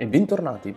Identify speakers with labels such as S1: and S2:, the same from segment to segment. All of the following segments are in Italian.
S1: e bentornati!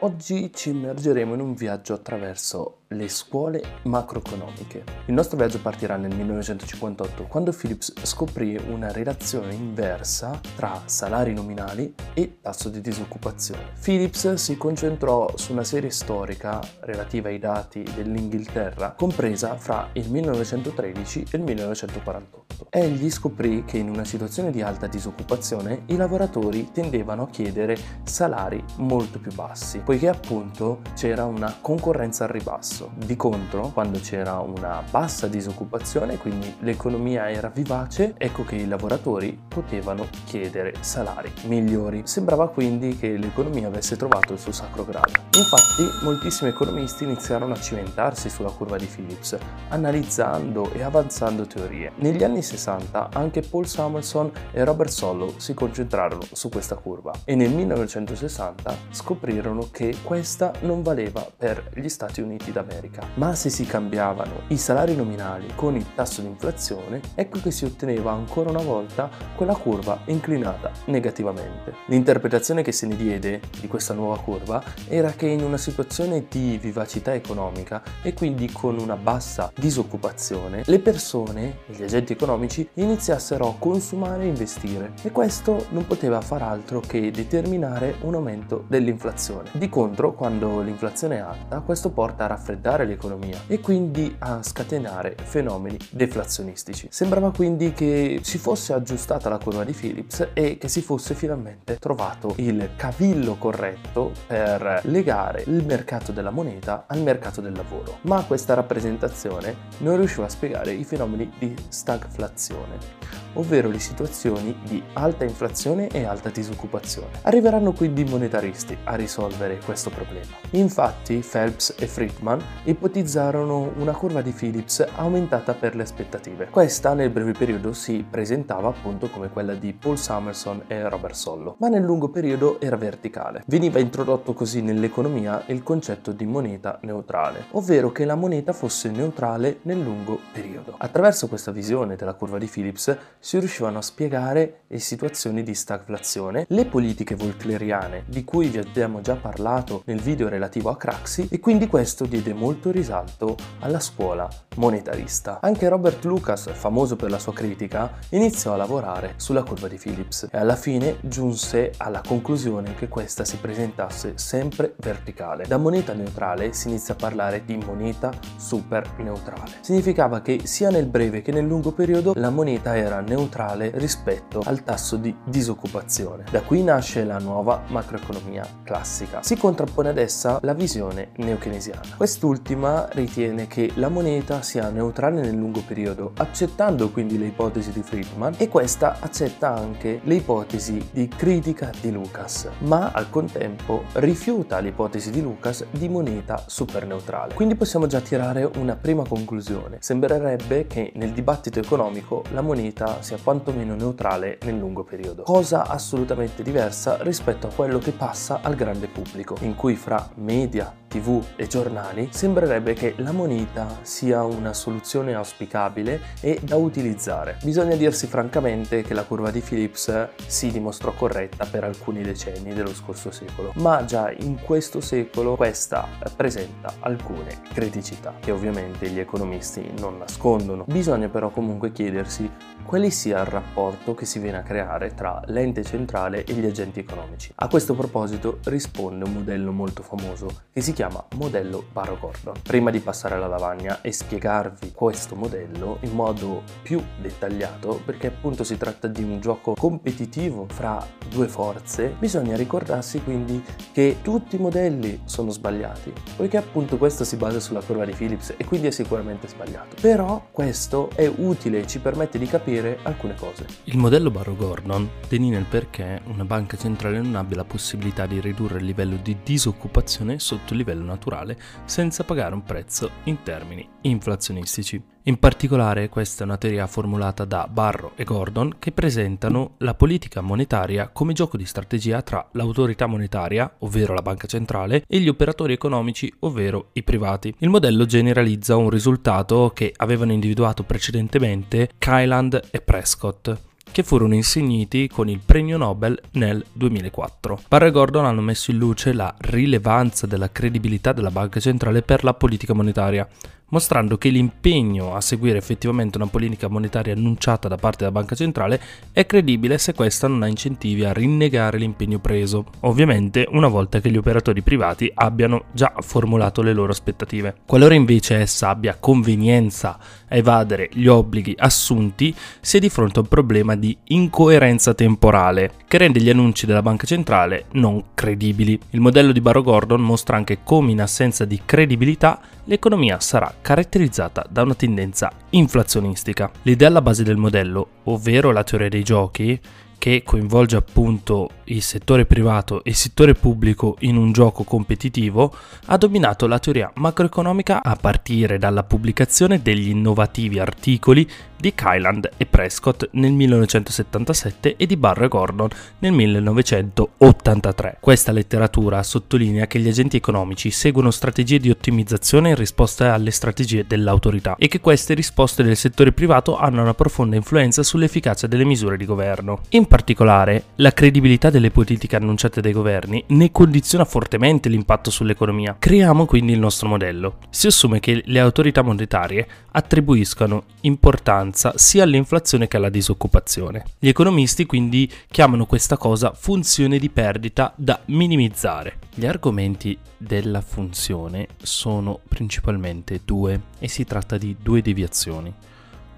S1: Oggi ci immergeremo in un viaggio attraverso le scuole macroeconomiche. Il nostro viaggio partirà nel 1958, quando Phillips scoprì una relazione inversa tra salari nominali e tasso di disoccupazione. Phillips si concentrò su una serie storica relativa ai dati dell'Inghilterra, compresa fra il 1913 e il 1948. Egli scoprì che in una situazione di alta disoccupazione i lavoratori tendevano a chiedere salari molto più bassi, poiché appunto c'era una concorrenza al ribasso basso. Di contro, quando c'era una bassa disoccupazione, quindi l'economia era vivace, ecco che i lavoratori potevano chiedere salari migliori. Sembrava quindi che l'economia avesse trovato il suo sacro grado. Infatti, moltissimi economisti iniziarono a cimentarsi sulla curva di Phillips, analizzando e avanzando teorie. Negli anni 60 anche Paul Samuelson e Robert Solow si concentrarono su questa curva e nel 1960 scoprirono che questa non valeva per gli Stati Uniti d'America America. Ma se si cambiavano i salari nominali con il tasso di inflazione, ecco che si otteneva ancora una volta quella curva inclinata negativamente. L'interpretazione che se ne diede di questa nuova curva era che in una situazione di vivacità economica e quindi con una bassa disoccupazione, le persone e gli agenti economici iniziassero a consumare e investire e questo non poteva far altro che determinare un aumento dell'inflazione. Di contro, quando l'inflazione è alta, questo porta a raffreddare raffreddare l'economia e quindi a scatenare fenomeni deflazionistici. Sembrava quindi che si fosse aggiustata la curva di Phillips e che si fosse finalmente trovato il cavillo corretto per legare il mercato della moneta al mercato del lavoro. Ma questa rappresentazione non riusciva a spiegare i fenomeni di stagflazione ovvero le situazioni di alta inflazione e alta disoccupazione. Arriveranno quindi i monetaristi a risolvere questo problema. Infatti Phelps e Friedman ipotizzarono una curva di Phillips aumentata per le aspettative. Questa nel breve periodo si presentava appunto come quella di Paul Summerson e Robert Sollo, ma nel lungo periodo era verticale. Veniva introdotto così nell'economia il concetto di moneta neutrale, ovvero che la moneta fosse neutrale nel lungo periodo. Attraverso questa visione della curva di Phillips si riuscivano a spiegare le situazioni di stagflazione, le politiche volcleriane di cui vi abbiamo già parlato nel video relativo a Craxi e quindi questo diede molto risalto alla scuola monetarista. Anche Robert Lucas, famoso per la sua critica, iniziò a lavorare sulla curva di Phillips e alla fine giunse alla conclusione che questa si presentasse sempre verticale. Da moneta neutrale si inizia a parlare di moneta super neutrale. Significava che sia nel breve che nel lungo periodo la moneta era neutrale neutrale rispetto al tasso di disoccupazione. Da qui nasce la nuova macroeconomia classica. Si contrappone ad essa la visione neokeynesiana. Quest'ultima ritiene che la moneta sia neutrale nel lungo periodo, accettando quindi le ipotesi di Friedman e questa accetta anche le ipotesi di critica di Lucas, ma al contempo rifiuta l'ipotesi di Lucas di moneta superneutrale. Quindi possiamo già tirare una prima conclusione. Sembrerebbe che nel dibattito economico la moneta sia quantomeno neutrale nel lungo periodo, cosa assolutamente diversa rispetto a quello che passa al grande pubblico, in cui fra media, tv e giornali sembrerebbe che la moneta sia una soluzione auspicabile e da utilizzare. Bisogna dirsi francamente che la curva di Phillips si dimostrò corretta per alcuni decenni dello scorso secolo, ma già in questo secolo questa presenta alcune criticità che ovviamente gli economisti non nascondono. Bisogna però comunque chiedersi quali sia il rapporto che si viene a creare tra l'ente centrale e gli agenti economici. A questo proposito risponde un modello molto famoso che si chiama modello Barro Gordon. Prima di passare alla lavagna e spiegarvi questo modello in modo più dettagliato, perché appunto si tratta di un gioco competitivo fra due forze, bisogna ricordarsi quindi che tutti i modelli sono sbagliati, poiché appunto questo si basa sulla curva di Phillips e quindi è sicuramente sbagliato. Però questo è utile e ci permette di capire alcune cose.
S2: Il modello Barro-Gordon delinea il perché una banca centrale non abbia la possibilità di ridurre il livello di disoccupazione sotto il livello naturale senza pagare un prezzo in termini inflazionistici. In particolare questa è una teoria formulata da Barro e Gordon che presentano la politica monetaria come gioco di strategia tra l'autorità monetaria, ovvero la banca centrale, e gli operatori economici, ovvero i privati. Il modello generalizza un risultato che avevano individuato precedentemente Kyland e Prescott che furono insigniti con il premio Nobel nel 2004. Barr e Gordon hanno messo in luce la rilevanza della credibilità della banca centrale per la politica monetaria, mostrando che l'impegno a seguire effettivamente una politica monetaria annunciata da parte della banca centrale è credibile se questa non ha incentivi a rinnegare l'impegno preso, ovviamente una volta che gli operatori privati abbiano già formulato le loro aspettative. Qualora invece essa abbia convenienza a evadere gli obblighi assunti, si è di fronte a un problema di incoerenza temporale che rende gli annunci della banca centrale non credibili. Il modello di Barro Gordon mostra anche come in assenza di credibilità l'economia sarà caratterizzata da una tendenza inflazionistica. L'idea alla base del modello, ovvero la teoria dei giochi, che coinvolge appunto il settore privato e il settore pubblico in un gioco competitivo, ha dominato la teoria macroeconomica a partire dalla pubblicazione degli innovativi articoli di Kyland e Prescott nel 1977 e di Barr e Gordon nel 1983. Questa letteratura sottolinea che gli agenti economici seguono strategie di ottimizzazione in risposta alle strategie dell'autorità e che queste risposte del settore privato hanno una profonda influenza sull'efficacia delle misure di governo. In particolare, la credibilità delle politiche annunciate dai governi ne condiziona fortemente l'impatto sull'economia. Creiamo quindi il nostro modello. Si assume che le autorità monetarie attribuiscano importanza importanza sia all'inflazione che alla disoccupazione. Gli economisti quindi chiamano questa cosa funzione di perdita da minimizzare. Gli argomenti della funzione sono principalmente due e si tratta di due deviazioni.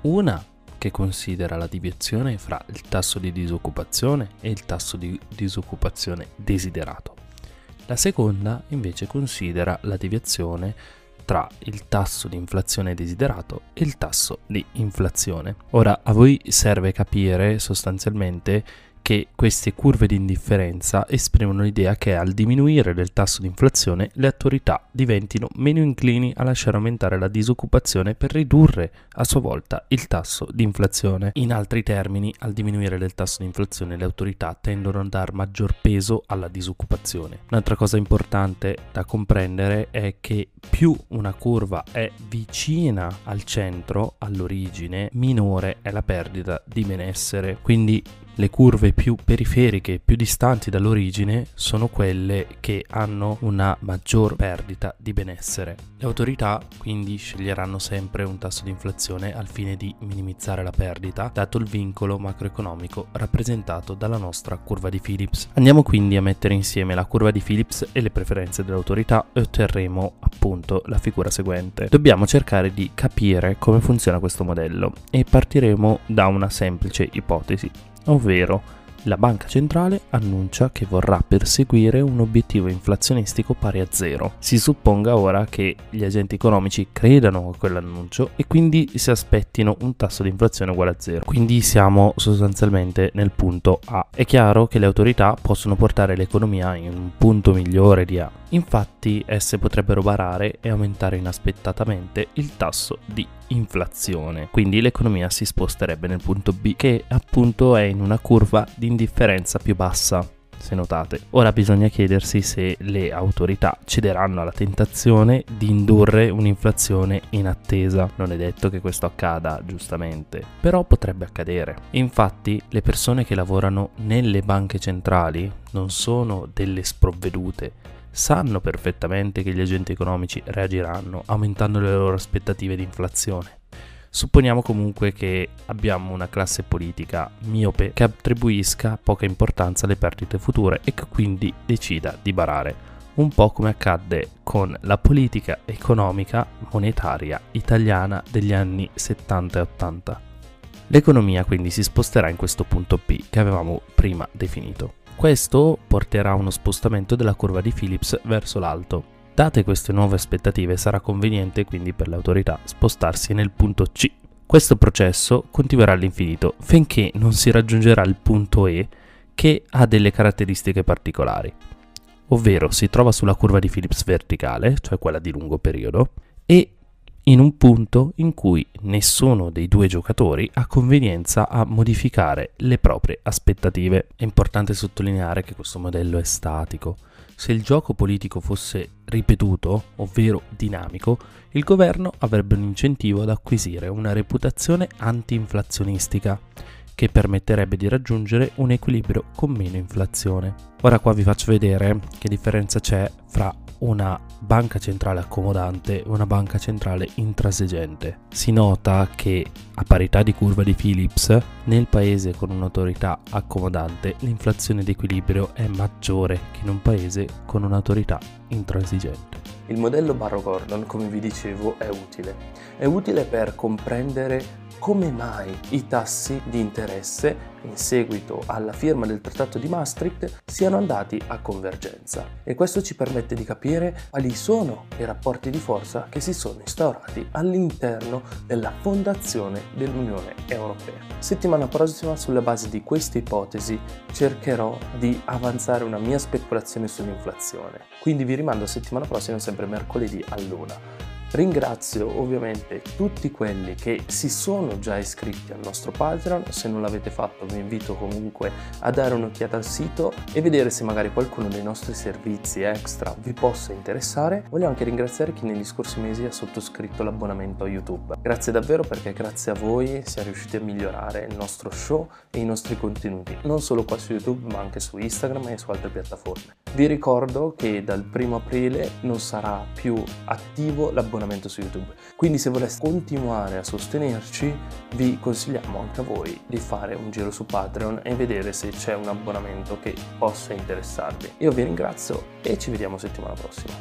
S2: Una che considera la deviazione fra il tasso di disoccupazione e il tasso di disoccupazione desiderato. La seconda invece considera la deviazione tra il tasso di inflazione desiderato e il tasso di inflazione. Ora a voi serve capire sostanzialmente che queste curve di indifferenza esprimono l'idea che al diminuire del tasso di inflazione le autorità diventino meno inclini a lasciare aumentare la disoccupazione per ridurre a sua volta il tasso di inflazione. In altri termini, al diminuire del tasso di inflazione le autorità tendono a dar maggior peso alla disoccupazione. Un'altra cosa importante da comprendere è che più una curva è vicina al centro, all'origine, minore è la perdita di benessere. Quindi le curve più periferiche, più distanti dall'origine, sono quelle che hanno una maggior perdita di benessere. Le autorità quindi sceglieranno sempre un tasso di inflazione al fine di minimizzare la perdita, dato il vincolo macroeconomico rappresentato dalla nostra curva di Phillips. Andiamo quindi a mettere insieme la curva di Phillips e le preferenze dell'autorità e otterremo appunto la figura seguente. Dobbiamo cercare di capire come funziona questo modello e partiremo da una semplice ipotesi ovvero la banca centrale annuncia che vorrà perseguire un obiettivo inflazionistico pari a zero. Si supponga ora che gli agenti economici credano a quell'annuncio e quindi si aspettino un tasso di inflazione uguale a zero. Quindi siamo sostanzialmente nel punto A. È chiaro che le autorità possono portare l'economia in un punto migliore di A. Infatti esse potrebbero barare e aumentare inaspettatamente il tasso di inflazione. Quindi l'economia si sposterebbe nel punto B che appunto è in una curva di indifferenza più bassa se notate. Ora bisogna chiedersi se le autorità cederanno alla tentazione di indurre un'inflazione inattesa. Non è detto che questo accada, giustamente, però potrebbe accadere. Infatti, le persone che lavorano nelle banche centrali non sono delle sprovvedute, sanno perfettamente che gli agenti economici reagiranno aumentando le loro aspettative di inflazione. Supponiamo comunque che abbiamo una classe politica miope che attribuisca poca importanza alle perdite future e che quindi decida di barare, un po' come accadde con la politica economica monetaria italiana degli anni 70 e 80. L'economia quindi si sposterà in questo punto P che avevamo prima definito. Questo porterà a uno spostamento della curva di Phillips verso l'alto. Date queste nuove aspettative sarà conveniente quindi per le autorità spostarsi nel punto C. Questo processo continuerà all'infinito finché non si raggiungerà il punto E che ha delle caratteristiche particolari, ovvero si trova sulla curva di Phillips verticale, cioè quella di lungo periodo, e in un punto in cui nessuno dei due giocatori ha convenienza a modificare le proprie aspettative. È importante sottolineare che questo modello è statico. Se il gioco politico fosse ripetuto, ovvero dinamico, il governo avrebbe un incentivo ad acquisire una reputazione anti-inflazionistica che permetterebbe di raggiungere un equilibrio con meno inflazione. Ora qua vi faccio vedere che differenza c'è fra una banca centrale accomodante e una banca centrale intransigente. Si nota che a parità di curva di Philips, nel paese con un'autorità accomodante l'inflazione d'equilibrio è maggiore che in un paese con un'autorità intransigente.
S1: Il modello Barro Gordon, come vi dicevo, è utile. È utile per comprendere come mai i tassi di interesse in seguito alla firma del Trattato di Maastricht siano andati a convergenza e questo ci permette di capire quali sono i rapporti di forza che si sono instaurati all'interno della fondazione dell'Unione Europea. Settimana prossima sulla base di queste ipotesi cercherò di avanzare una mia speculazione sull'inflazione, quindi vi rimando a settimana prossima sempre mercoledì a luna. Ringrazio ovviamente tutti quelli che si sono già iscritti al nostro Patreon, se non l'avete fatto vi invito comunque a dare un'occhiata al sito e vedere se magari qualcuno dei nostri servizi extra vi possa interessare. Voglio anche ringraziare chi negli scorsi mesi ha sottoscritto l'abbonamento a YouTube. Grazie davvero perché grazie a voi siamo riusciti a migliorare il nostro show e i nostri contenuti, non solo qua su YouTube ma anche su Instagram e su altre piattaforme. Vi ricordo che dal primo aprile non sarà più attivo l'abbonamento abbonamento su YouTube. Quindi se voleste continuare a sostenerci, vi consigliamo anche a voi di fare un giro su Patreon e vedere se c'è un abbonamento che possa interessarvi. Io vi ringrazio e ci vediamo settimana prossima.